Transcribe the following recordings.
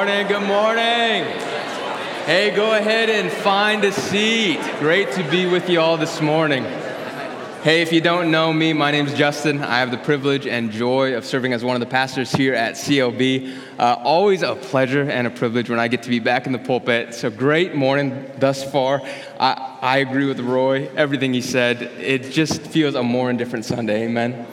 Morning, good morning. Hey, go ahead and find a seat. Great to be with you all this morning. Hey, if you don't know me, my name is Justin. I have the privilege and joy of serving as one of the pastors here at CLB. Uh, always a pleasure and a privilege when I get to be back in the pulpit. So great morning thus far. I, I agree with Roy, everything he said. It just feels a more indifferent Sunday. Amen.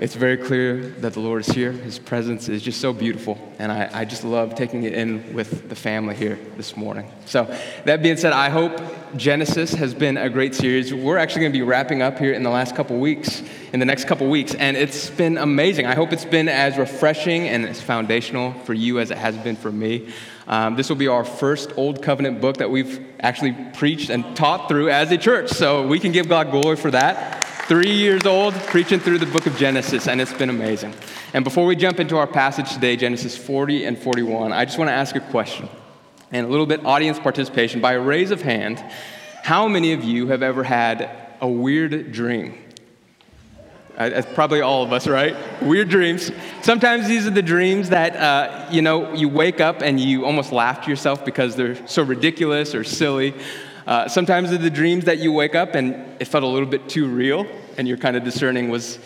It's very clear that the Lord is here. His presence is just so beautiful. And I, I, just love taking it in with the family here this morning. So, that being said, I hope Genesis has been a great series. We're actually going to be wrapping up here in the last couple weeks, in the next couple weeks. And it's been amazing. I hope it's been as refreshing and as foundational for you as it has been for me. Um, this will be our first Old Covenant book that we've actually preached and taught through as a church. So, we can give God glory for that three years old, preaching through the book of Genesis, and it's been amazing. And before we jump into our passage today, Genesis 40 and 41, I just want to ask a question and a little bit audience participation. By a raise of hand, how many of you have ever had a weird dream? Uh, probably all of us, right? Weird dreams. Sometimes these are the dreams that, uh, you know, you wake up and you almost laugh to yourself because they're so ridiculous or silly. Uh, sometimes the dreams that you wake up and it felt a little bit too real, and you're kind of discerning was,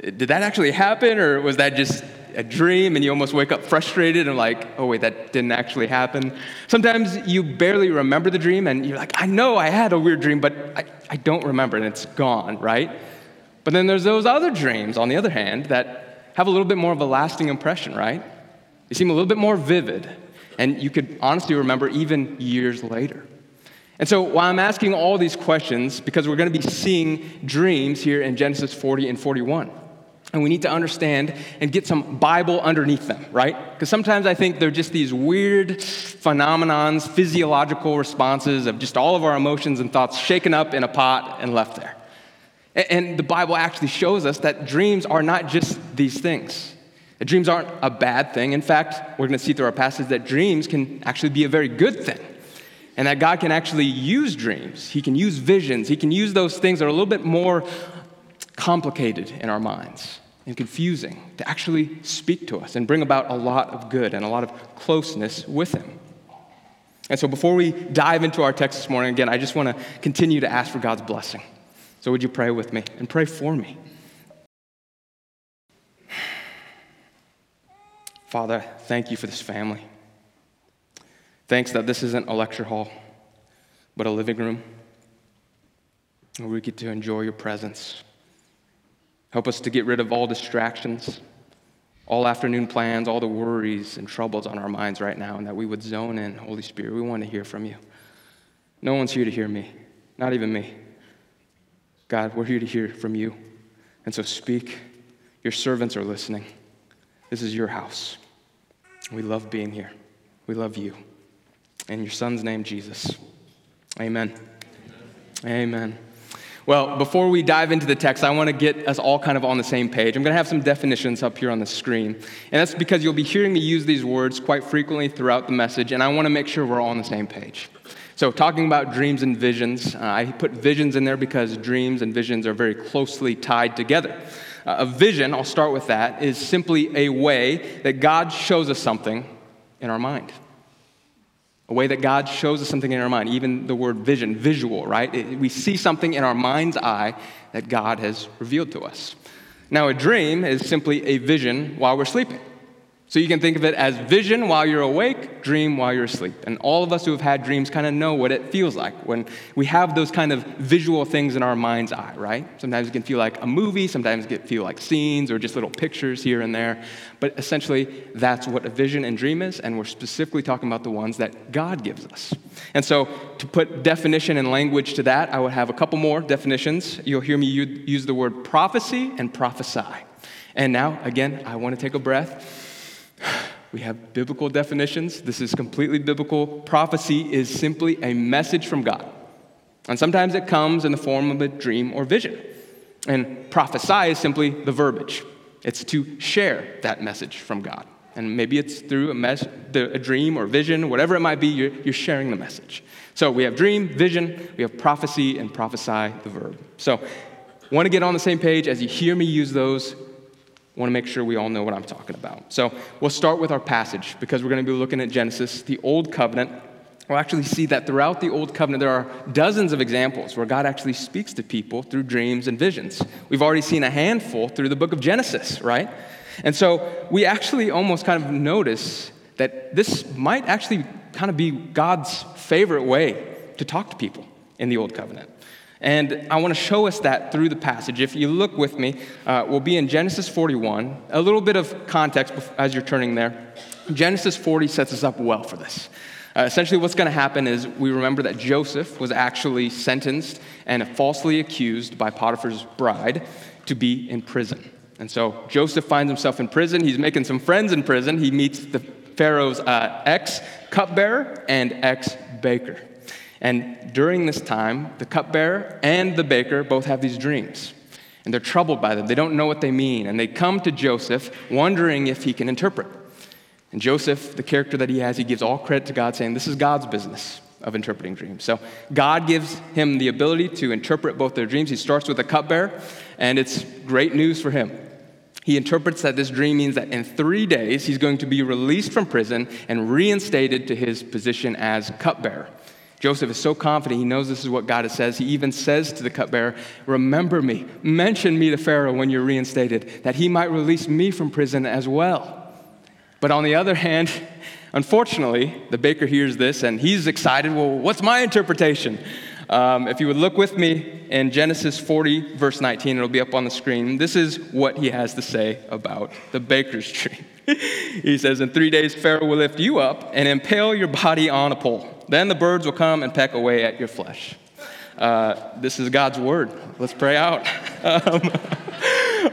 did that actually happen, or was that just a dream and you almost wake up frustrated and like, oh, wait, that didn't actually happen. Sometimes you barely remember the dream and you're like, I know I had a weird dream, but I, I don't remember and it's gone, right? But then there's those other dreams, on the other hand, that have a little bit more of a lasting impression, right? They seem a little bit more vivid and you could honestly remember even years later. And so, while I'm asking all these questions, because we're going to be seeing dreams here in Genesis 40 and 41. And we need to understand and get some Bible underneath them, right? Because sometimes I think they're just these weird phenomenons, physiological responses of just all of our emotions and thoughts shaken up in a pot and left there. And the Bible actually shows us that dreams are not just these things. Dreams aren't a bad thing. In fact, we're going to see through our passage that dreams can actually be a very good thing and that God can actually use dreams. He can use visions. He can use those things that are a little bit more complicated in our minds and confusing to actually speak to us and bring about a lot of good and a lot of closeness with Him. And so, before we dive into our text this morning, again, I just want to continue to ask for God's blessing. So, would you pray with me and pray for me? Father, thank you for this family. Thanks that this isn't a lecture hall, but a living room where we get to enjoy your presence. Help us to get rid of all distractions, all afternoon plans, all the worries and troubles on our minds right now, and that we would zone in. Holy Spirit, we want to hear from you. No one's here to hear me, not even me. God, we're here to hear from you. And so speak. Your servants are listening. This is your house. We love being here. We love you. In your son's name, Jesus. Amen. Amen. Well, before we dive into the text, I want to get us all kind of on the same page. I'm going to have some definitions up here on the screen. And that's because you'll be hearing me use these words quite frequently throughout the message, and I want to make sure we're all on the same page. So, talking about dreams and visions, uh, I put visions in there because dreams and visions are very closely tied together. Uh, a vision, I'll start with that, is simply a way that God shows us something in our mind a way that God shows us something in our mind, even the word vision, visual, right? It, we see something in our mind's eye that God has revealed to us. Now, a dream is simply a vision while we're sleeping. So you can think of it as vision while you're awake, dream while you're asleep. And all of us who have had dreams kind of know what it feels like when we have those kind of visual things in our mind's eye, right? Sometimes it can feel like a movie, sometimes it can feel like scenes or just little pictures here and there. But essentially, that's what a vision and dream is, and we're specifically talking about the ones that God gives us. And so, to put definition and language to that, I would have a couple more definitions. You'll hear me use the word prophecy and prophesy. And now, again, I want to take a breath we have biblical definitions. This is completely biblical. Prophecy is simply a message from God. And sometimes it comes in the form of a dream or vision. And prophesy is simply the verbiage it's to share that message from God. And maybe it's through a, mes- a dream or vision, whatever it might be, you're, you're sharing the message. So we have dream, vision, we have prophecy, and prophesy, the verb. So want to get on the same page as you hear me use those I want to make sure we all know what I'm talking about. So we'll start with our passage because we're going to be looking at Genesis, the Old Covenant. We'll actually see that throughout the Old Covenant, there are dozens of examples where God actually speaks to people through dreams and visions. We've already seen a handful through the book of Genesis, right? And so we actually almost kind of notice that this might actually kind of be God's favorite way to talk to people in the Old Covenant. And I want to show us that through the passage. If you look with me, uh, we'll be in Genesis 41. A little bit of context as you're turning there. Genesis 40 sets us up well for this. Uh, essentially, what's going to happen is we remember that Joseph was actually sentenced and falsely accused by Potiphar's bride to be in prison. And so Joseph finds himself in prison. He's making some friends in prison. He meets the Pharaoh's uh, ex cupbearer and ex baker. And during this time, the cupbearer and the baker both have these dreams. And they're troubled by them. They don't know what they mean. And they come to Joseph wondering if he can interpret. And Joseph, the character that he has, he gives all credit to God, saying, This is God's business of interpreting dreams. So God gives him the ability to interpret both their dreams. He starts with the cupbearer, and it's great news for him. He interprets that this dream means that in three days he's going to be released from prison and reinstated to his position as cupbearer. Joseph is so confident, he knows this is what God says. He even says to the cupbearer, Remember me, mention me to Pharaoh when you're reinstated, that he might release me from prison as well. But on the other hand, unfortunately, the baker hears this and he's excited. Well, what's my interpretation? Um, if you would look with me in Genesis 40, verse 19, it'll be up on the screen. This is what he has to say about the baker's dream. he says, In three days, Pharaoh will lift you up and impale your body on a pole. Then the birds will come and peck away at your flesh. Uh, this is God's word. Let's pray out. Um,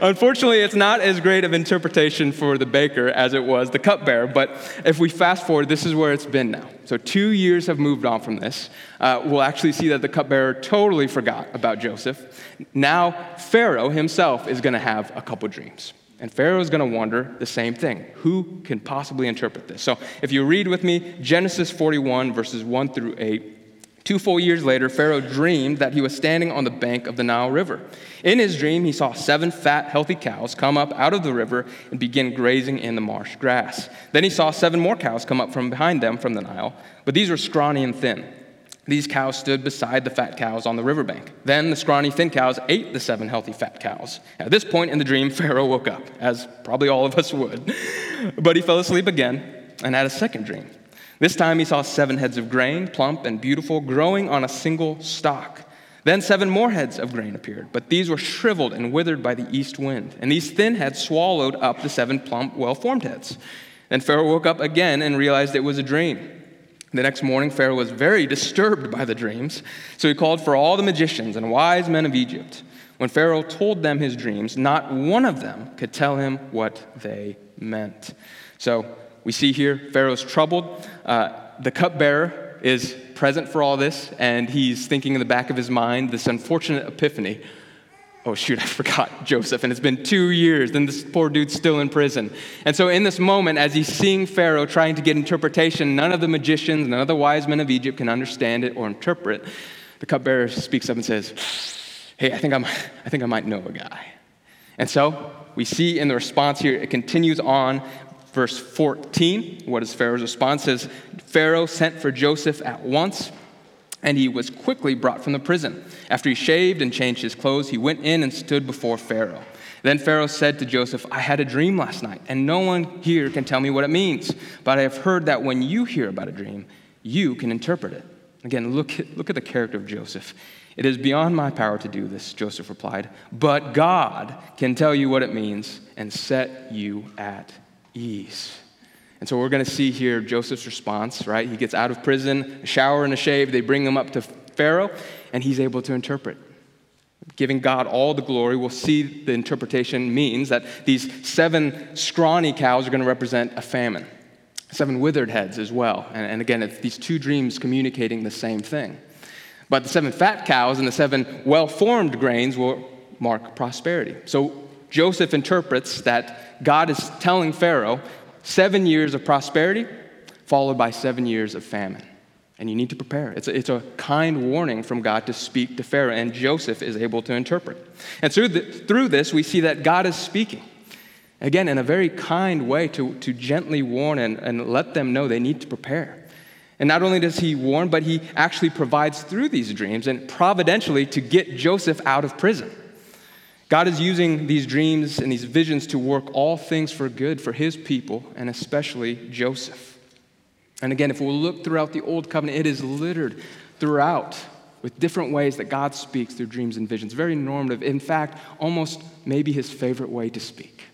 unfortunately, it's not as great of interpretation for the baker as it was the cupbearer. But if we fast forward, this is where it's been now. So two years have moved on from this. Uh, we'll actually see that the cupbearer totally forgot about Joseph. Now Pharaoh himself is going to have a couple dreams. And Pharaoh is going to wonder the same thing. Who can possibly interpret this? So if you read with me Genesis 41, verses 1 through 8, Two full years later, Pharaoh dreamed that he was standing on the bank of the Nile River. In his dream, he saw seven fat, healthy cows come up out of the river and begin grazing in the marsh grass. Then he saw seven more cows come up from behind them from the Nile, but these were scrawny and thin. These cows stood beside the fat cows on the riverbank. Then the scrawny, thin cows ate the seven healthy fat cows. At this point in the dream, Pharaoh woke up, as probably all of us would. But he fell asleep again and had a second dream. This time he saw seven heads of grain, plump and beautiful, growing on a single stalk. Then seven more heads of grain appeared, but these were shriveled and withered by the east wind. And these thin heads swallowed up the seven plump, well formed heads. Then Pharaoh woke up again and realized it was a dream. The next morning, Pharaoh was very disturbed by the dreams, so he called for all the magicians and wise men of Egypt. When Pharaoh told them his dreams, not one of them could tell him what they meant. So we see here Pharaoh's troubled. Uh, the cupbearer is present for all this, and he's thinking in the back of his mind this unfortunate epiphany oh shoot, I forgot Joseph, and it's been two years, and this poor dude's still in prison. And so, in this moment, as he's seeing Pharaoh trying to get interpretation, none of the magicians, none of the wise men of Egypt can understand it or interpret. The cupbearer speaks up and says, Hey, I think, I'm, I think I might know a guy. And so, we see in the response here, it continues on. Verse 14, what is Pharaoh's response? It says, Pharaoh sent for Joseph at once and he was quickly brought from the prison. After he shaved and changed his clothes, he went in and stood before Pharaoh. Then Pharaoh said to Joseph, I had a dream last night, and no one here can tell me what it means. But I have heard that when you hear about a dream, you can interpret it. Again, look at, look at the character of Joseph. It is beyond my power to do this, Joseph replied, but God can tell you what it means and set you at ease. And so we're going to see here Joseph's response, right? He gets out of prison, a shower and a shave. They bring him up to Pharaoh, and he's able to interpret. Giving God all the glory, we'll see the interpretation means that these seven scrawny cows are going to represent a famine, seven withered heads as well. And, and again, it's these two dreams communicating the same thing. But the seven fat cows and the seven well formed grains will mark prosperity. So Joseph interprets that God is telling Pharaoh seven years of prosperity followed by seven years of famine. And you need to prepare. It's a, it's a kind warning from God to speak to Pharaoh, and Joseph is able to interpret. And through, the, through this, we see that God is speaking. Again, in a very kind way to, to gently warn and, and let them know they need to prepare. And not only does he warn, but he actually provides through these dreams and providentially to get Joseph out of prison. God is using these dreams and these visions to work all things for good for his people, and especially Joseph. And again, if we look throughout the Old Covenant, it is littered throughout with different ways that God speaks through dreams and visions. Very normative. In fact, almost maybe his favorite way to speak.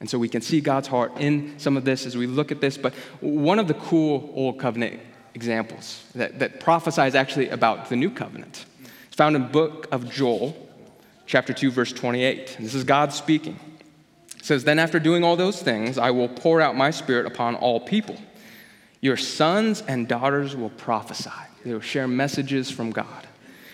And so we can see God's heart in some of this as we look at this. But one of the cool Old Covenant examples that, that prophesies actually about the New Covenant is found in book of Joel, chapter 2, verse 28. This is God speaking. It says, Then after doing all those things, I will pour out my spirit upon all people. Your sons and daughters will prophesy, they will share messages from God.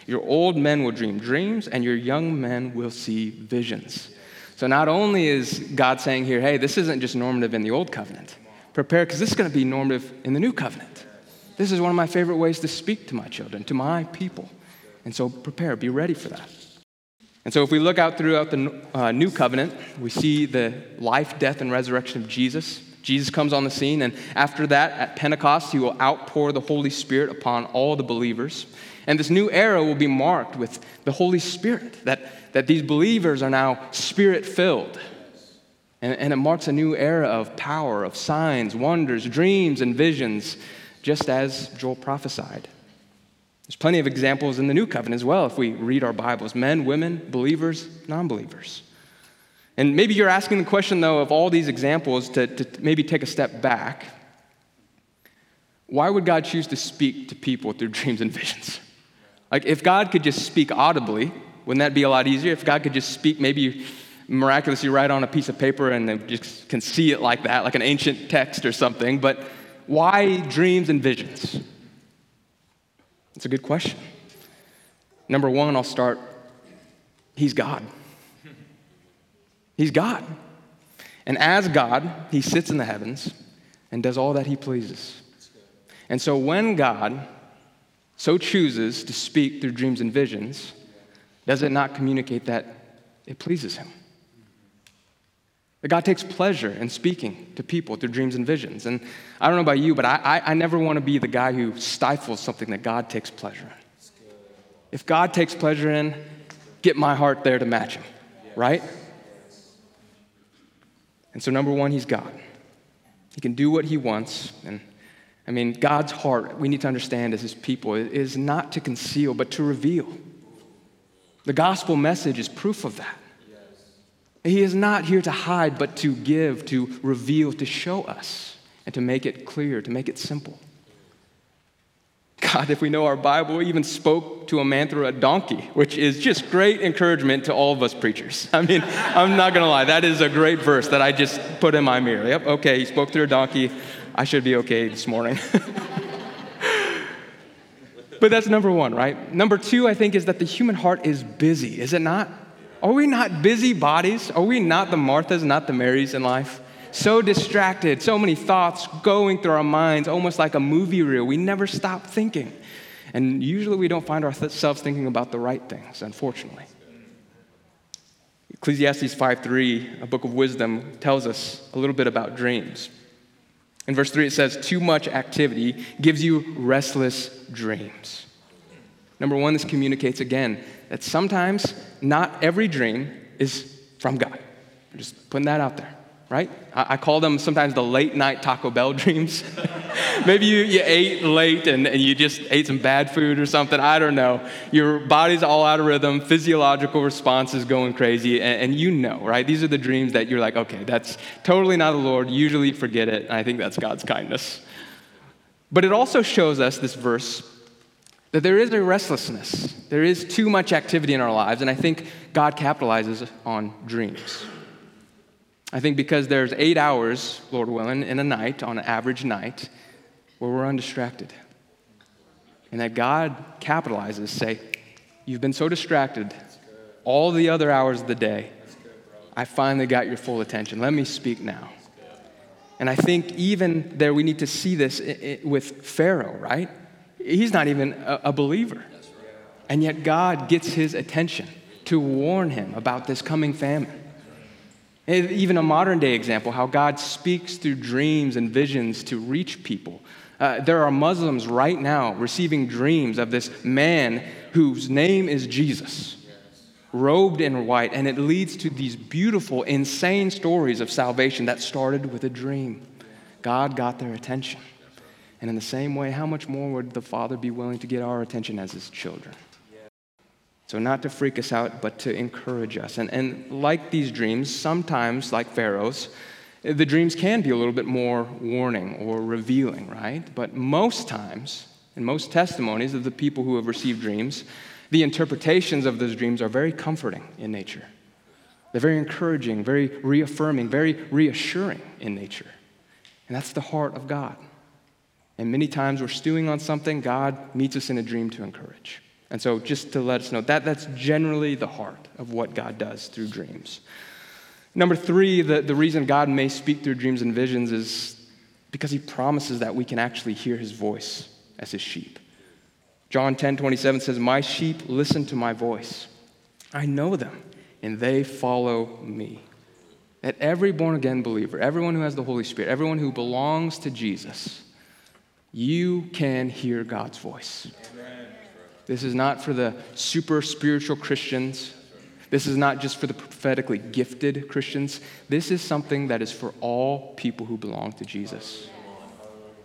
Your old men will dream dreams, and your young men will see visions. So not only is God saying here, hey, this isn't just normative in the old covenant, prepare because this is going to be normative in the new covenant. This is one of my favorite ways to speak to my children, to my people. And so prepare, be ready for that. And so, if we look out throughout the uh, new covenant, we see the life, death, and resurrection of Jesus. Jesus comes on the scene, and after that, at Pentecost, he will outpour the Holy Spirit upon all the believers. And this new era will be marked with the Holy Spirit, that, that these believers are now spirit filled. And, and it marks a new era of power, of signs, wonders, dreams, and visions, just as Joel prophesied. There's plenty of examples in the New Covenant as well if we read our Bibles men, women, believers, non believers. And maybe you're asking the question, though, of all these examples to, to maybe take a step back. Why would God choose to speak to people through dreams and visions? Like, if God could just speak audibly, wouldn't that be a lot easier? If God could just speak, maybe miraculously write on a piece of paper and they just can see it like that, like an ancient text or something. But why dreams and visions? It's a good question. Number one, I'll start He's God. He's God. And as God, He sits in the heavens and does all that He pleases. And so when God so chooses to speak through dreams and visions, does it not communicate that it pleases Him? That God takes pleasure in speaking to people through dreams and visions. And I don't know about you, but I, I, I never want to be the guy who stifles something that God takes pleasure in. If God takes pleasure in, get my heart there to match him, right? And so, number one, he's God. He can do what he wants. And I mean, God's heart, we need to understand as his people, is not to conceal, but to reveal. The gospel message is proof of that. He is not here to hide, but to give, to reveal, to show us, and to make it clear, to make it simple. God, if we know our Bible, we even spoke to a man through a donkey, which is just great encouragement to all of us preachers. I mean, I'm not going to lie, that is a great verse that I just put in my mirror. Yep, okay, he spoke through a donkey. I should be okay this morning. but that's number one, right? Number two, I think, is that the human heart is busy, is it not? Are we not busy bodies? Are we not the Marthas, not the Marys in life? So distracted, so many thoughts going through our minds, almost like a movie reel. We never stop thinking. And usually we don't find ourselves thinking about the right things, unfortunately. Ecclesiastes 5:3, a book of wisdom, tells us a little bit about dreams. In verse 3, it says, Too much activity gives you restless dreams. Number one, this communicates again that sometimes not every dream is from God. I'm just putting that out there, right? I, I call them sometimes the late night Taco Bell dreams. Maybe you, you ate late and, and you just ate some bad food or something. I don't know. Your body's all out of rhythm, physiological response is going crazy, and, and you know, right? These are the dreams that you're like, okay, that's totally not the Lord. Usually forget it. I think that's God's kindness. But it also shows us, this verse, that there is a restlessness. There is too much activity in our lives, and I think God capitalizes on dreams. I think because there's eight hours, Lord willing, in a night, on an average night, where we're undistracted. And that God capitalizes, say, You've been so distracted all the other hours of the day. I finally got your full attention. Let me speak now. And I think even there, we need to see this with Pharaoh, right? He's not even a, a believer. And yet God gets his attention to warn him about this coming famine. Even a modern day example, how God speaks through dreams and visions to reach people. Uh, there are Muslims right now receiving dreams of this man whose name is Jesus, robed in white, and it leads to these beautiful, insane stories of salvation that started with a dream. God got their attention. And in the same way, how much more would the Father be willing to get our attention as his children? So, not to freak us out, but to encourage us. And, and like these dreams, sometimes, like Pharaoh's, the dreams can be a little bit more warning or revealing, right? But most times, in most testimonies of the people who have received dreams, the interpretations of those dreams are very comforting in nature. They're very encouraging, very reaffirming, very reassuring in nature. And that's the heart of God. And many times we're stewing on something, God meets us in a dream to encourage. And so, just to let us know, that, that's generally the heart of what God does through dreams. Number three, the, the reason God may speak through dreams and visions is because he promises that we can actually hear his voice as his sheep. John 10 27 says, My sheep listen to my voice. I know them, and they follow me. That every born again believer, everyone who has the Holy Spirit, everyone who belongs to Jesus, you can hear God's voice. This is not for the super spiritual Christians. This is not just for the prophetically gifted Christians. This is something that is for all people who belong to Jesus.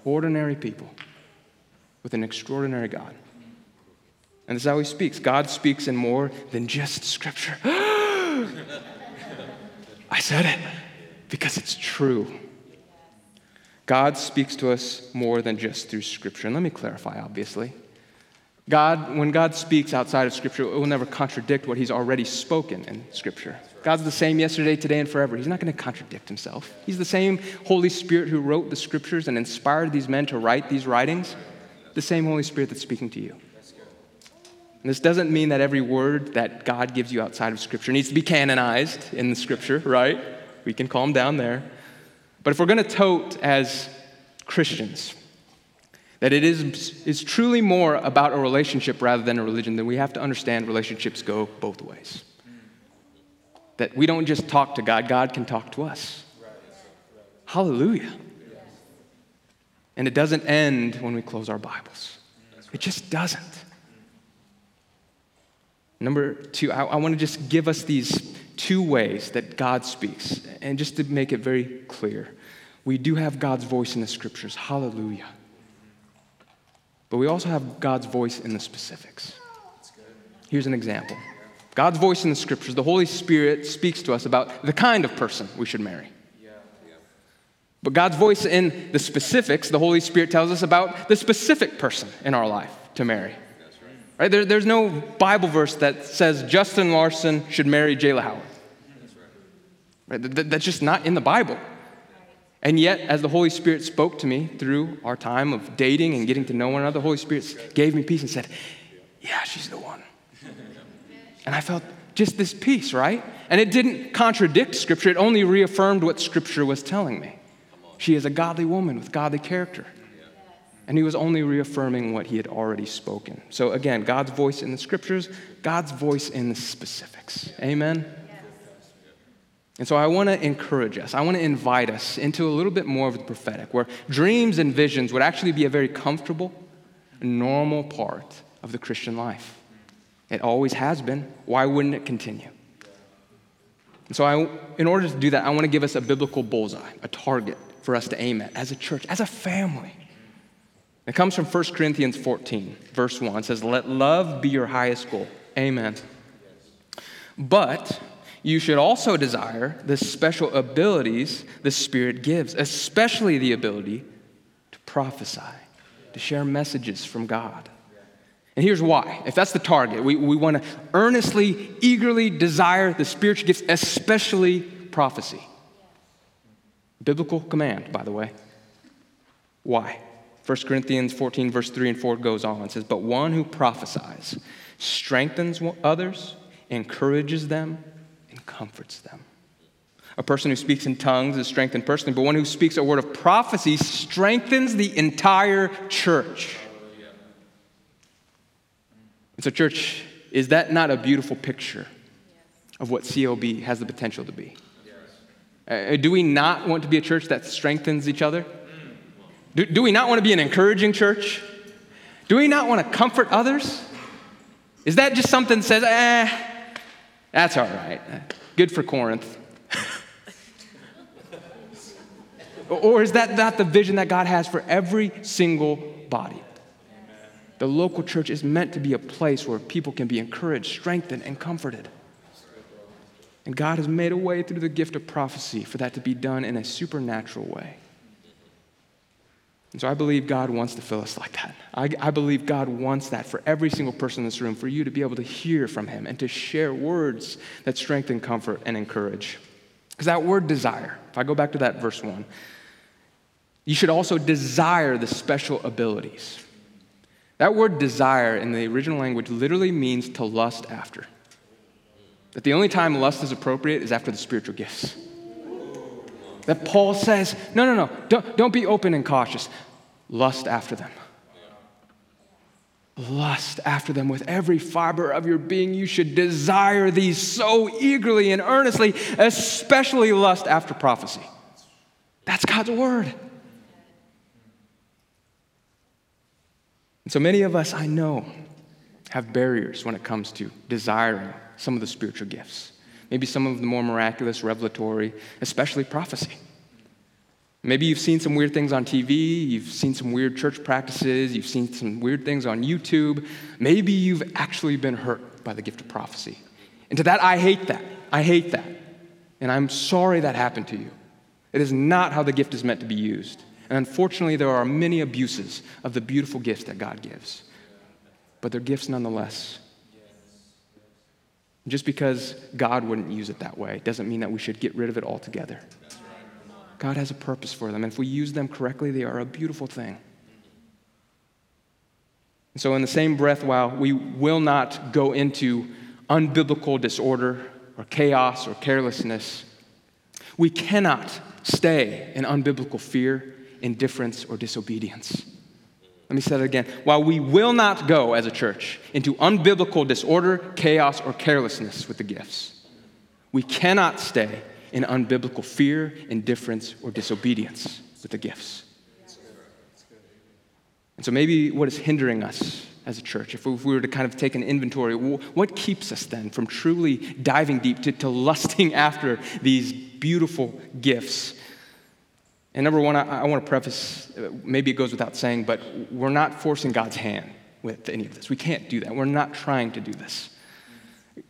Ordinary people with an extraordinary God. And this is how he speaks. God speaks in more than just scripture. I said it because it's true. God speaks to us more than just through scripture. And let me clarify, obviously. God, when God speaks outside of Scripture, it will never contradict what He's already spoken in Scripture. God's the same yesterday, today, and forever. He's not going to contradict Himself. He's the same Holy Spirit who wrote the Scriptures and inspired these men to write these writings, the same Holy Spirit that's speaking to you. And this doesn't mean that every word that God gives you outside of Scripture needs to be canonized in the Scripture, right? We can calm down there. But if we're going to tote as Christians, that it is, is truly more about a relationship rather than a religion, then we have to understand relationships go both ways. That we don't just talk to God, God can talk to us. Hallelujah. And it doesn't end when we close our Bibles, it just doesn't. Number two, I, I want to just give us these two ways that God speaks, and just to make it very clear. We do have God's voice in the scriptures. Hallelujah. But we also have God's voice in the specifics. Here's an example God's voice in the scriptures, the Holy Spirit speaks to us about the kind of person we should marry. But God's voice in the specifics, the Holy Spirit tells us about the specific person in our life to marry. Right? There, there's no Bible verse that says Justin Larsen should marry Jayla Howard. Right? That's just not in the Bible. And yet, as the Holy Spirit spoke to me through our time of dating and getting to know one another, the Holy Spirit gave me peace and said, Yeah, she's the one. And I felt just this peace, right? And it didn't contradict Scripture, it only reaffirmed what Scripture was telling me. She is a godly woman with godly character. And he was only reaffirming what he had already spoken. So, again, God's voice in the Scriptures, God's voice in the specifics. Amen? And so I want to encourage us, I want to invite us into a little bit more of the prophetic, where dreams and visions would actually be a very comfortable, normal part of the Christian life. It always has been. Why wouldn't it continue? And so, I, in order to do that, I want to give us a biblical bullseye, a target for us to aim at as a church, as a family. It comes from 1 Corinthians 14, verse 1. It says, Let love be your highest goal. Amen. But you should also desire the special abilities the Spirit gives, especially the ability to prophesy, to share messages from God. And here's why. If that's the target, we, we want to earnestly, eagerly desire the spiritual gifts, especially prophecy. Biblical command, by the way. Why? 1 Corinthians 14, verse 3 and 4 goes on. It says, But one who prophesies strengthens others, encourages them, comforts them. A person who speaks in tongues is strengthened personally, but one who speaks a word of prophecy strengthens the entire church. And so, church, is that not a beautiful picture of what COB has the potential to be? Uh, do we not want to be a church that strengthens each other? Do, do we not want to be an encouraging church? Do we not want to comfort others? Is that just something that says, eh, that's all right. Good for Corinth. or is that not the vision that God has for every single body? The local church is meant to be a place where people can be encouraged, strengthened, and comforted. And God has made a way through the gift of prophecy for that to be done in a supernatural way. And so I believe God wants to fill us like that. I, I, believe God wants that for every single person in this room, for you to be able to hear from Him and to share words that strengthen, comfort, and encourage. Because that word desire, if I go back to that verse one, you should also desire the special abilities. That word desire in the original language literally means to lust after. That the only time lust is appropriate is after the spiritual gifts that Paul says, no, no, no, don't, don't be open and cautious. Lust after them. Lust after them with every fiber of your being. You should desire these so eagerly and earnestly, especially lust after prophecy. That's God's word. And so many of us, I know, have barriers when it comes to desiring some of the spiritual gifts maybe some of the more miraculous, revelatory, especially prophecy. Maybe you've seen some weird things on TV, you've seen some weird church practices, you've seen some weird things on YouTube. Maybe you've actually been hurt by the gift of prophecy. And to that, I hate that. I hate that. And I'm sorry that happened to you. It is not how the gift is meant to be used. And unfortunately, there are many abuses of the beautiful gifts that God gives. But they're gifts nonetheless. Just because God wouldn't use it that way doesn't mean that we should get rid of it altogether. God has a purpose for them, and if we use them correctly, they are a beautiful thing. And so, in the same breath, while we will not go into unbiblical disorder or chaos or carelessness, we cannot stay in unbiblical fear, indifference, or disobedience. Let me say it again. While we will not go as a church into unbiblical disorder, chaos, or carelessness with the gifts, we cannot stay in unbiblical fear, indifference, or disobedience with the gifts. And so, maybe what is hindering us as a church, if we were to kind of take an inventory, what keeps us then from truly diving deep to, to lusting after these beautiful gifts and number one, I, I want to preface, uh, maybe it goes without saying, but we're not forcing God's hand with any of this. We can't do that. We're not trying to do this.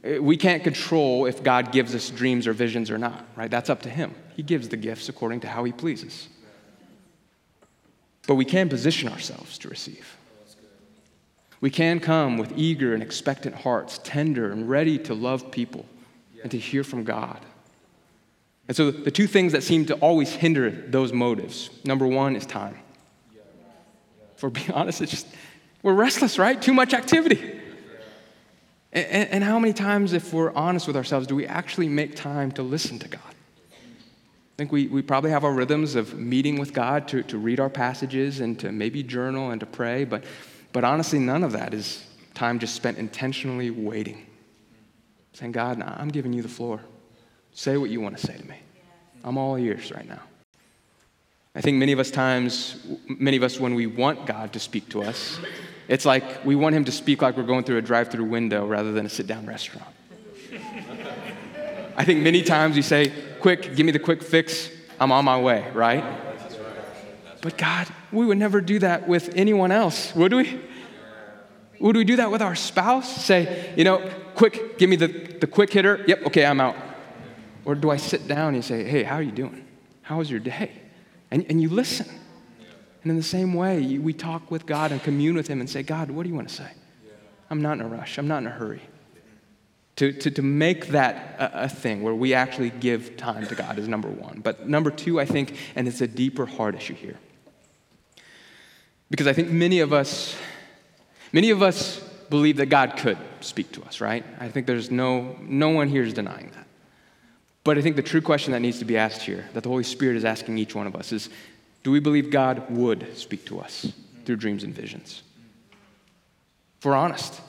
We can't control if God gives us dreams or visions or not, right? That's up to Him. He gives the gifts according to how He pleases. But we can position ourselves to receive. We can come with eager and expectant hearts, tender and ready to love people and to hear from God. And so the two things that seem to always hinder those motives number one is time. For being honest, it's just, we're restless, right? Too much activity. And, and, how many times, if we're honest with ourselves, do we actually make time to listen to God? I think we, we probably have our rhythms of meeting with God to, to read our passages and to maybe journal and to pray, but, but honestly, none of that is time just spent intentionally waiting. Saying, God, I'm giving you the floor. Say what you want to say to me. I'm all ears right now. I think many of us times, many of us, when we want God to speak to us, it's like we want Him to speak like we're going through a drive through window rather than a sit down restaurant. I think many times we say, Quick, give me the quick fix, I'm on my way, right? But God, we would never do that with anyone else, would we? Would we do that with our spouse? Say, you know, quick, give me the, the quick hitter. Yep, okay, I'm out. Or do I sit down and say, hey, how are you doing? How was your day? And, and you listen. And in the same way, we talk with God and commune with Him and say, God, what do you want to say? I'm not in a rush, I'm not in a hurry. To, to, to make that a, a thing where we actually give time to God is number one. But number two, I think, and it's a deeper heart issue here. Because I think many of us, many of us believe that God could speak to us, right? I think there's no, no one here is denying that. But I think the true question that needs to be asked here, that the Holy Spirit is asking each one of us, is do we believe God would speak to us through dreams and visions? If we're honest,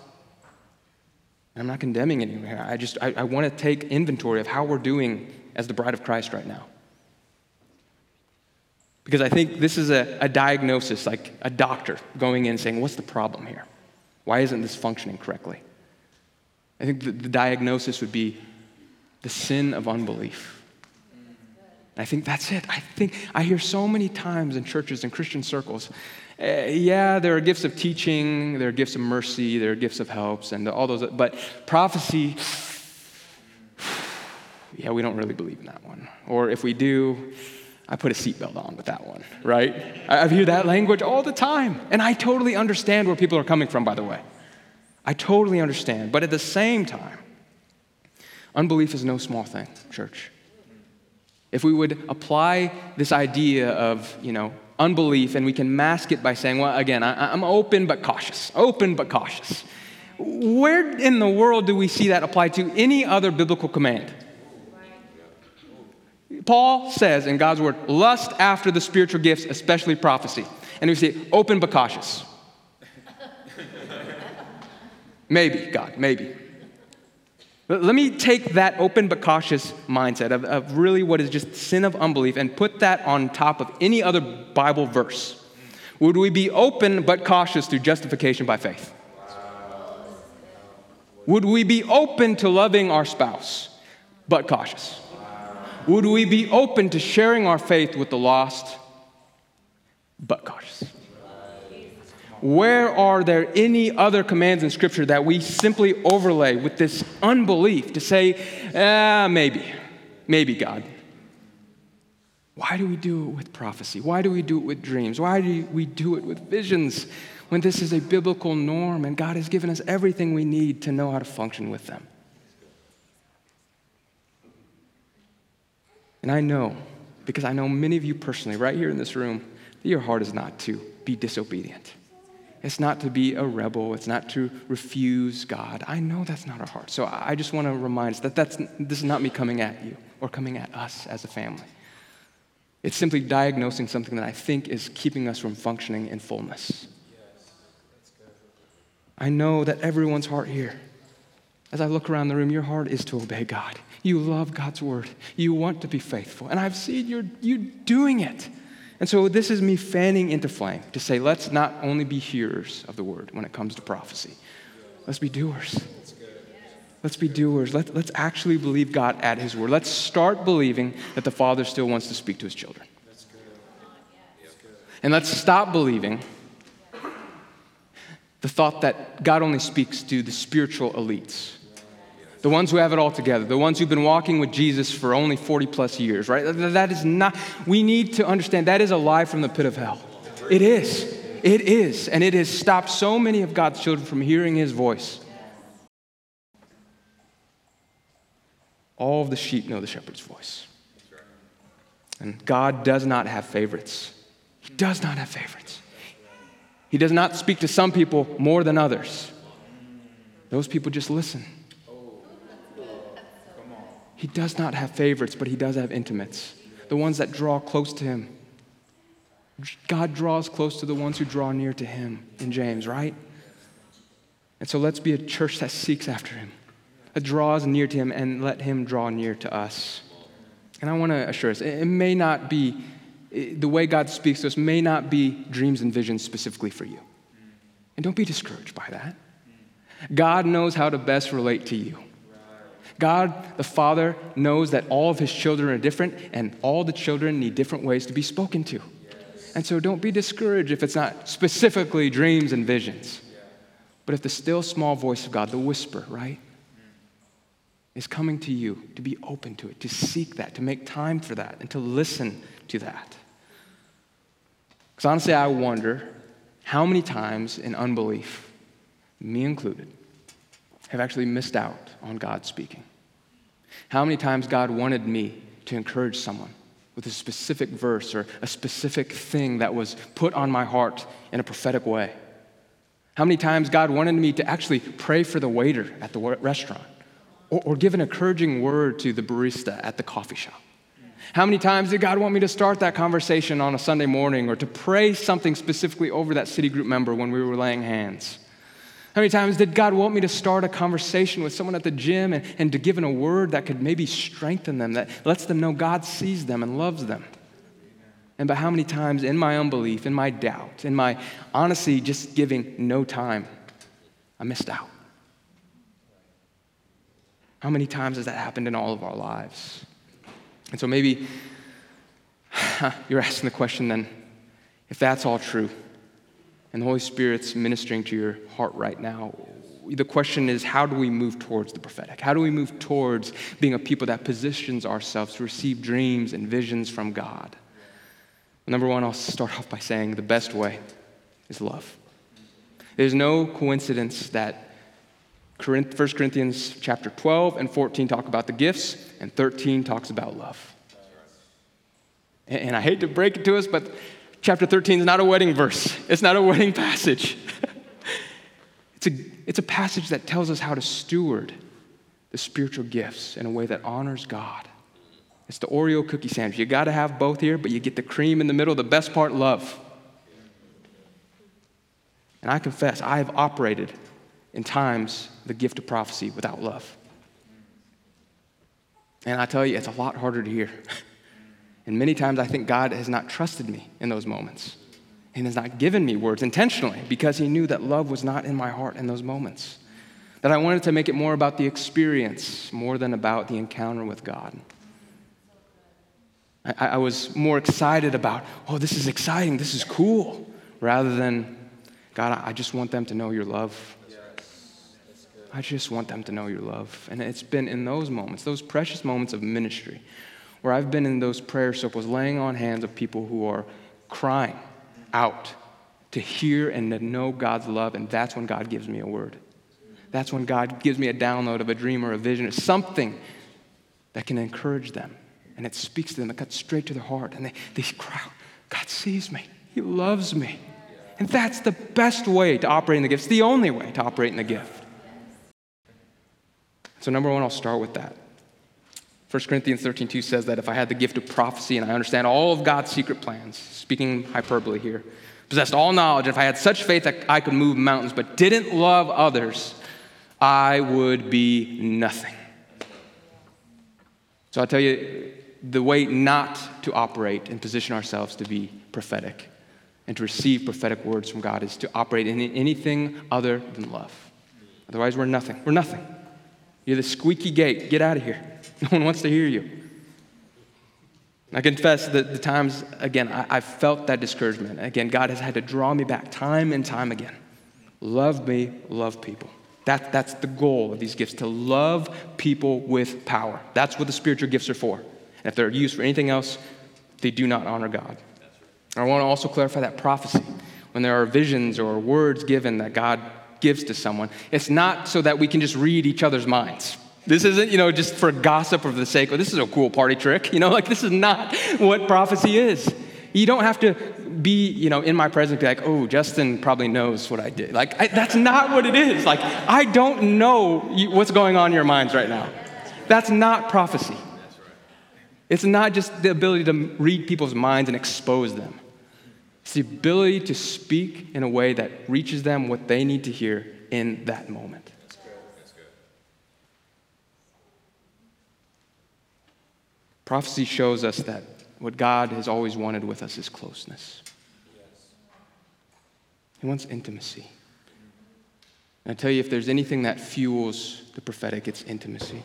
I'm not condemning anyone here. I just I, I want to take inventory of how we're doing as the bride of Christ right now. Because I think this is a, a diagnosis, like a doctor going in saying, What's the problem here? Why isn't this functioning correctly? I think the, the diagnosis would be the sin of unbelief. I think that's it. I think I hear so many times in churches and Christian circles, uh, yeah, there are gifts of teaching, there are gifts of mercy, there are gifts of helps, and all those, but prophecy, yeah, we don't really believe in that one. Or if we do, I put a seatbelt on with that one, right? I hear that language all the time. And I totally understand where people are coming from, by the way. I totally understand. But at the same time, unbelief is no small thing, church. If we would apply this idea of, you know, unbelief and we can mask it by saying, well, again, I, am open but cautious, open but cautious. Where in the world do we see that applied to any other biblical command? Paul says in God's word, lust after the spiritual gifts, especially prophecy. And we say, open but cautious. maybe, God, maybe. Let me take that open but cautious mindset of, of really what is just sin of unbelief and put that on top of any other Bible verse. Would we be open but cautious through justification by faith? Would we be open to loving our spouse but cautious? Would we be open to sharing our faith with the lost, but cautious? Where are there any other commands in Scripture that we simply overlay with this unbelief to say, ah, maybe, maybe God? Why do we do it with prophecy? Why do we do it with dreams? Why do we do it with visions when this is a biblical norm and God has given us everything we need to know how to function with them? And I know, because I know many of you personally, right here in this room, that your heart is not to be disobedient. It's not to be a rebel. It's not to refuse God. I know that's not our heart. So I just want to remind us that that's, this is not me coming at you or coming at us as a family. It's simply diagnosing something that I think is keeping us from functioning in fullness. I know that everyone's heart here, as I look around the room, your heart is to obey God. You love God's word. You want to be faithful. And I've seen you you doing it. And so this is me fanning into flame to say, let's not only be hearers of the word when it comes to prophecy. Let's be doers. Let's be doers. Let, let's actually believe God at his word. Let's start believing that the Father still wants to speak to his children. And let's stop believing the thought that God only speaks to the spiritual elites the ones who have it all together, the ones who've been walking with Jesus for only 40 plus years, right? That is not, we need to understand that is a lie from the pit of hell. It is. It is. And it has stopped so many of God's children from hearing his voice. All of the sheep know the shepherd's voice. And God does not have favorites. He does not have favorites. He does not speak to some people more than others. Those people just listen. He does not have favorites, but he does have intimates, the ones that draw close to him. God draws close to the ones who draw near to him in James, right? And so let's be a church that seeks after him, that draws near to him, and let him draw near to us. And I want to assure us, it may not be, the way God speaks to us may not be dreams and visions specifically for you. And don't be discouraged by that. God knows how to best relate to you. God the Father knows that all of his children are different and all the children need different ways to be spoken to. And so don't be discouraged if it's not specifically dreams and visions. But if the still small voice of God, the whisper, right, is coming to you, to be open to it, to seek that, to make time for that, and to listen to that. Because honestly, I wonder how many times in unbelief, me included, have actually missed out on God speaking. How many times God wanted me to encourage someone with a specific verse or a specific thing that was put on my heart in a prophetic way? How many times God wanted me to actually pray for the waiter at the restaurant or, or give an encouraging word to the barista at the coffee shop? How many times did God want me to start that conversation on a Sunday morning or to pray something specifically over that city group member when we were laying hands? How many times did God want me to start a conversation with someone at the gym and, and to give in a word that could maybe strengthen them, that lets them know God sees them and loves them? And but how many times in my unbelief, in my doubt, in my honesty just giving no time, I missed out. How many times has that happened in all of our lives? And so maybe you're asking the question then if that's all true, and the Holy Spirit's ministering to your heart right now, the question is how do we move towards the prophetic? How do we move towards being a people that positions ourselves to receive dreams and visions from God? Number one, I'll start off by saying the best way is love. There's no coincidence that 1 Corinthians chapter 12 and 14 talk about the gifts, and 13 talks about love. And I hate to break it to us, but chapter 13 is not a wedding verse, it's not a wedding passage. it's, a, it's a passage that tells us how to steward the spiritual gifts in a way that honors God. It's the Oreo cookie sandwich. You got to have both here, but you get the cream in the middle. The best part, love. And I confess, I have operated in times the gift of prophecy without love. And I tell you, it's a lot harder to hear. And many times I think God has not trusted me in those moments and has not given me words intentionally because He knew that love was not in my heart in those moments. That I wanted to make it more about the experience more than about the encounter with God. I, I was more excited about, oh, this is exciting, this is cool, rather than, God, I just want them to know your love. I just want them to know your love. And it's been in those moments, those precious moments of ministry, where I've been in those prayer circles laying on hands of people who are crying out to hear and to know God's love, and that's when God gives me a word. That's when God gives me a download of a dream or a vision or something that can encourage them and it speaks to them, it cuts straight to their heart, and they, they cry, God sees me, He loves me. And that's the best way to operate in the gift. It's the only way to operate in the gift. So, number one, I'll start with that. 1 Corinthians 13 2 says that if I had the gift of prophecy and I understand all of God's secret plans, speaking hyperbole here, possessed all knowledge, and if I had such faith that I could move mountains but didn't love others, I would be nothing. So I'll tell you, the way not to operate and position ourselves to be prophetic and to receive prophetic words from God is to operate in anything other than love. Otherwise, we're nothing. We're nothing. You're the squeaky gate. Get out of here. No one wants to hear you. I confess that the times, again, I, I felt that discouragement. Again, God has had to draw me back time and time again. Love me, love people. That, that's the goal of these gifts to love people with power. That's what the spiritual gifts are for. And if they're used for anything else, they do not honor God. I want to also clarify that prophecy. When there are visions or words given that God gives to someone, it's not so that we can just read each other's minds. This isn't, you know, just for gossip or for the sake of this is a cool party trick. You know, like this is not what prophecy is. You don't have to be, you know, in my presence, be like, oh, Justin probably knows what I did. Like, I, that's not what it is. Like, I don't know what's going on in your minds right now. That's not prophecy. It's not just the ability to read people's minds and expose them, it's the ability to speak in a way that reaches them what they need to hear in that moment. That's good. That's good. Prophecy shows us that what God has always wanted with us is closeness. He wants intimacy. And I tell you, if there's anything that fuels the prophetic, it's intimacy.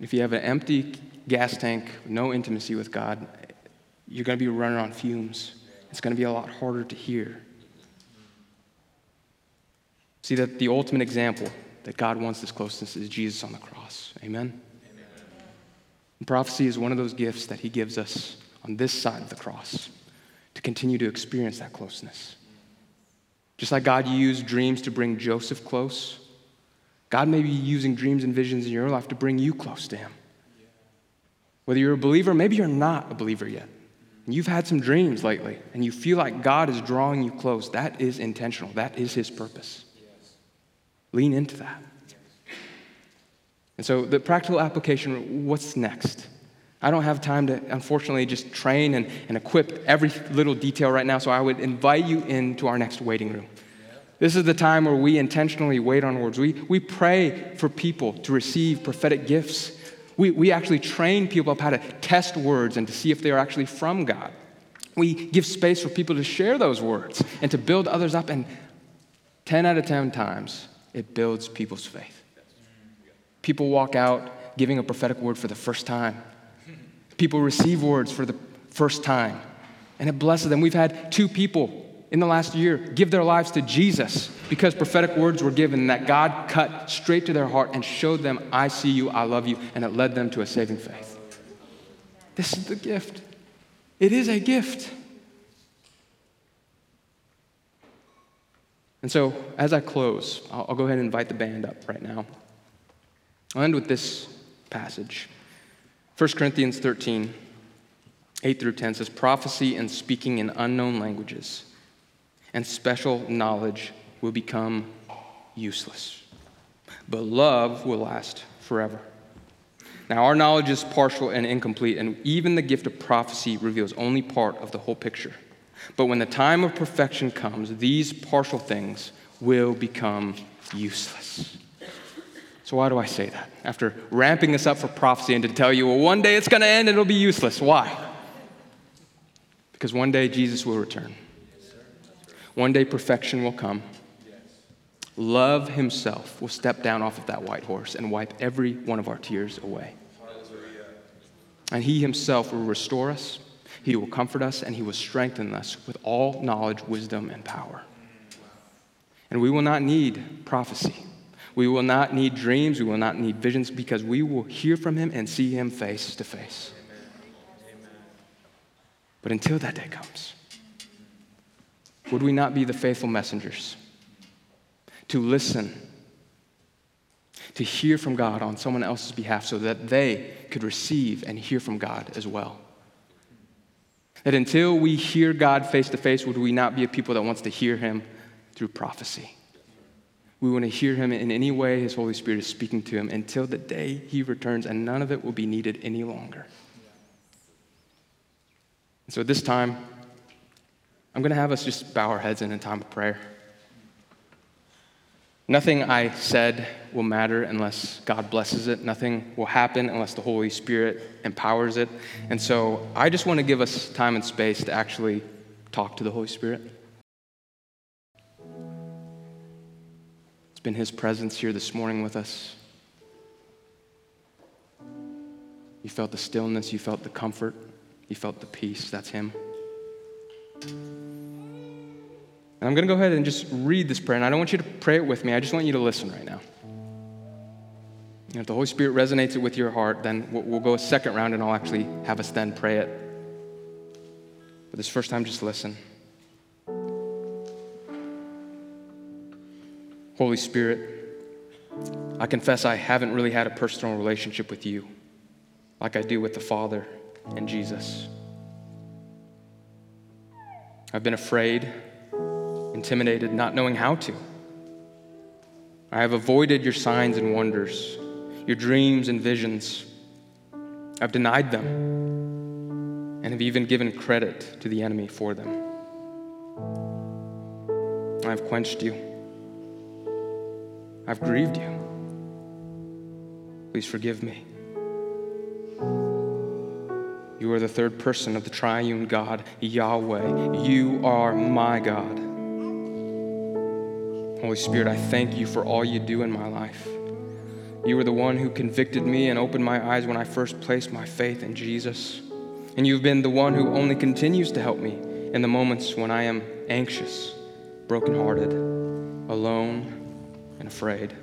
If you have an empty gas tank, no intimacy with God, you're going to be running on fumes. It's going to be a lot harder to hear. See that the ultimate example that God wants this closeness is Jesus on the cross. Amen? Amen. prophecy is one of those gifts that He gives us on this side of the cross to continue to experience that closeness. Just like God used dreams to bring Joseph close, God may be using dreams and visions in your life to bring you close to Him. Whether you're a believer, maybe you're not a believer yet. And you've had some dreams lately, and you feel like God is drawing you close. That is intentional, that is His purpose. Lean into that. And so, the practical application what's next? I don't have time to, unfortunately, just train and, and equip every little detail right now, so I would invite you into our next waiting room. This is the time where we intentionally wait on words. We, we pray for people to receive prophetic gifts We, we actually train people up how to test words and to see if they are actually from God. We give space for people to share those words and to build others up. And 10 out of 10 times, it builds people's faith. People walk out giving a prophetic word for the first time. People receive words for the first time, and it blesses them. We've had two people in the last year give their lives to Jesus because prophetic words were given that God cut straight to their heart and showed them, I see you, I love you, and it led them to a saving faith. This is the gift. It is a gift. And so, as I close, I'll, I'll, go ahead and invite the band up right now. I'll end with this passage 1 Corinthians 13, 8 through 10 says, Prophecy and speaking in unknown languages and special knowledge will become useless, but love will last forever. Now, our knowledge is partial and incomplete, and even the gift of prophecy reveals only part of the whole picture. But when the time of perfection comes, these partial things will become useless. So, why do I say that? After ramping this up for prophecy and to tell you, well, one day it's going to end and it'll be useless. Why? Because one day Jesus will return. One day perfection will come. Love himself will step down off of that white horse and wipe every one of our tears away. And he himself will restore us, he will comfort us, and he will strengthen us with all knowledge, wisdom, and power. And we will not need prophecy. We will not need dreams. We will not need visions because we will hear from him and see him face to face. But until that day comes, would we not be the faithful messengers to listen, to hear from God on someone else's behalf so that they could receive and hear from God as well? That until we hear God face to face, would we not be a people that wants to hear Him through prophecy? We want to hear Him in any way His Holy Spirit is speaking to Him until the day He returns, and none of it will be needed any longer. And so at this time, I'm going to have us just bow our heads in a time of prayer. Nothing I said will matter unless God blesses it. Nothing will happen unless the Holy Spirit empowers it. And so I just want to give us time and space to actually talk to the Holy Spirit. It's been His presence here this morning with us. You felt the stillness, you felt the comfort, you felt the peace. That's Him. And I'm going to go ahead and just read this prayer, and I don't want you to pray it with me. I just want you to listen right now. And if the Holy Spirit resonates it with your heart, then we'll go a second round, and I'll actually have us then pray it. But this first time, just listen. Holy Spirit, I confess I haven't really had a personal relationship with you like I do with the Father and Jesus. I've been afraid intimidated, not knowing how to. I have avoided your signs and wonders, your dreams and visions. I've denied them and have even given credit to the enemy for them. I've quenched you. I've grieved you. Please forgive me. You are the third person of the triune God, Yahweh. You are my God. Holy Spirit, I thank you for all you do in my life. You were the one who convicted me and opened my eyes when I first placed my faith in Jesus. And you've been the one who only continues to help me in the moments when I am anxious, brokenhearted, alone, and afraid.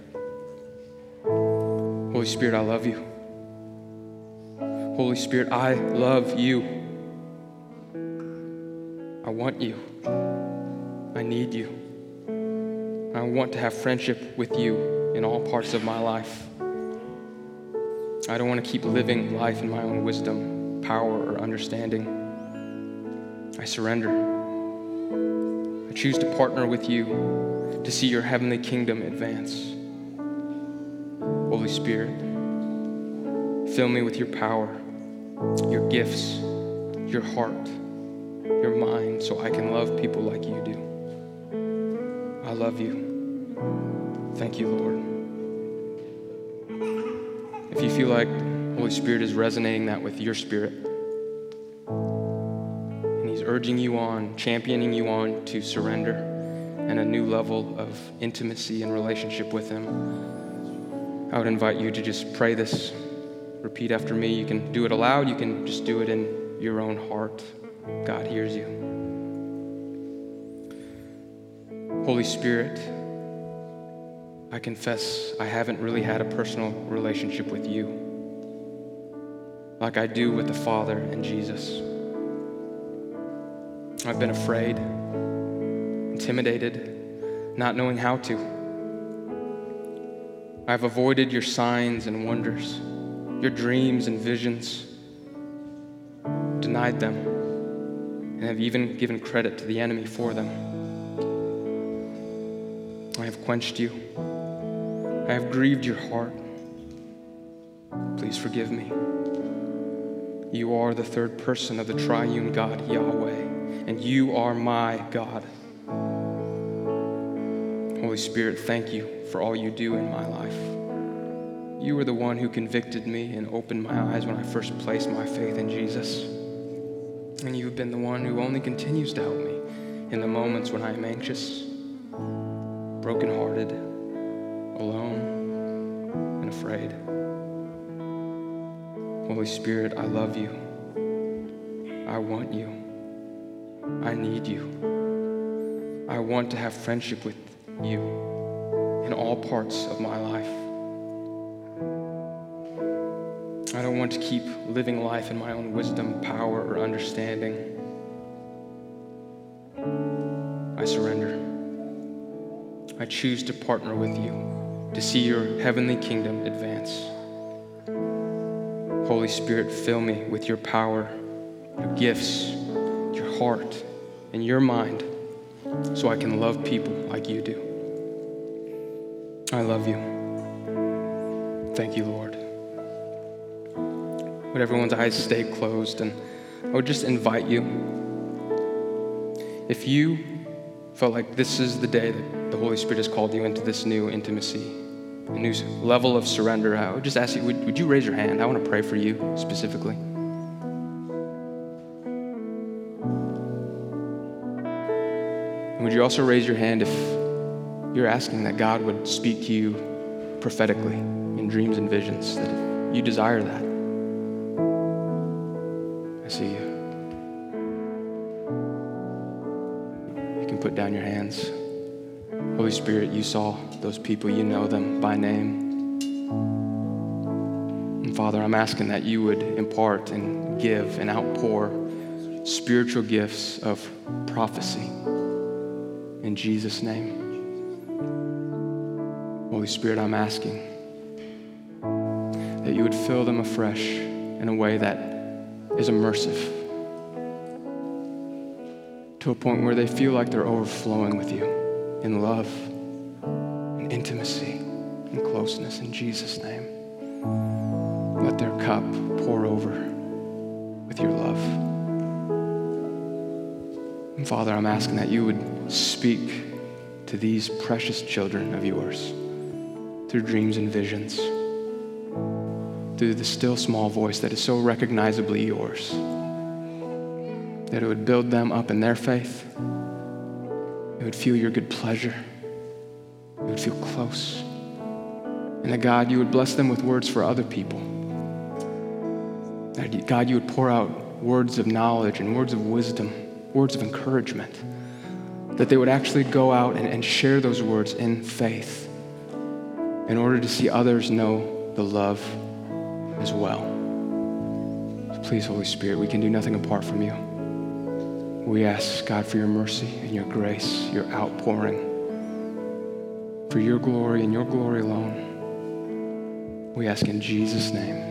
Holy Spirit, I love you. Holy Spirit, I love you. I want you. I need you. I want to have friendship with you in all parts of my life. I don't want to keep living life in my own wisdom, power, or understanding. I surrender. I choose to partner with you to see your heavenly kingdom advance. Holy Spirit, fill me with your power, your gifts, your heart, your mind, so I can love people like you do. I love you. Thank you, Lord. If you feel like Holy Spirit is resonating that with your spirit. And He's urging you on, championing you on to surrender and a new level of intimacy and relationship with Him. I would invite you to just pray this. Repeat after me. You can do it aloud, you can just do it in your own heart. God hears you. Holy Spirit, I confess I haven't really had a personal relationship with you like I do with the Father and Jesus. I've been afraid, intimidated, not knowing how to. I've avoided your signs and wonders, your dreams and visions, denied them, and have even given credit to the enemy for them. I have quenched you. I have grieved your heart. Please forgive me. You are the third person of the triune God, Yahweh, and you are my God. Holy Spirit, thank you for all you do in my life. You were the one who convicted me and opened my eyes when I first placed my faith in Jesus. And you've been the one who only continues to help me in the moments when I am anxious, brokenhearted, alone, and afraid. Holy Spirit, I love you. I want you. I need you. I want to have friendship with you in all parts of my life. I don't want to keep living life in my own wisdom, power, or understanding. I surrender. I choose to partner with you to see your heavenly kingdom advance. Holy Spirit, fill me with your power, your gifts, your heart, and your mind so I can love people like you do. I love you. Thank you, Lord. Would everyone's eyes stay closed? And I would just invite you, if you felt like this is the day that the Holy Spirit has called you into this new intimacy, a new level of surrender, I would just ask you, would, would you raise your hand? I want to pray for you specifically. Would you also raise your hand if you're asking that God would speak to you prophetically in dreams and visions, that you desire that? I see you. You can put down your hands. Holy Spirit, you saw those people, you know them by name. And Father, I'm asking that you would impart and give and outpour spiritual gifts of prophecy. In Jesus' name. Holy Spirit, I'm asking that you would fill them afresh in a way that is immersive to a point where they feel like they're overflowing with you in love and intimacy and closeness in Jesus' name. Let their cup pour over with your love. And Father, I'm asking that you would speak to these precious children of yours through dreams and visions, through the still small voice that is so recognizably yours, that it would build them up in their faith It would feel your good pleasure. It would feel close. And that God, you would bless them with words for other people. That God, you would pour out words of knowledge and words of wisdom, words of encouragement. That they would actually go out and, and share those words in faith in order to see others know the love as well. So please, Holy Spirit, we can do nothing apart from you. We ask, God, for your mercy and your grace, your outpouring, for your glory and your glory alone. We ask in Jesus' name.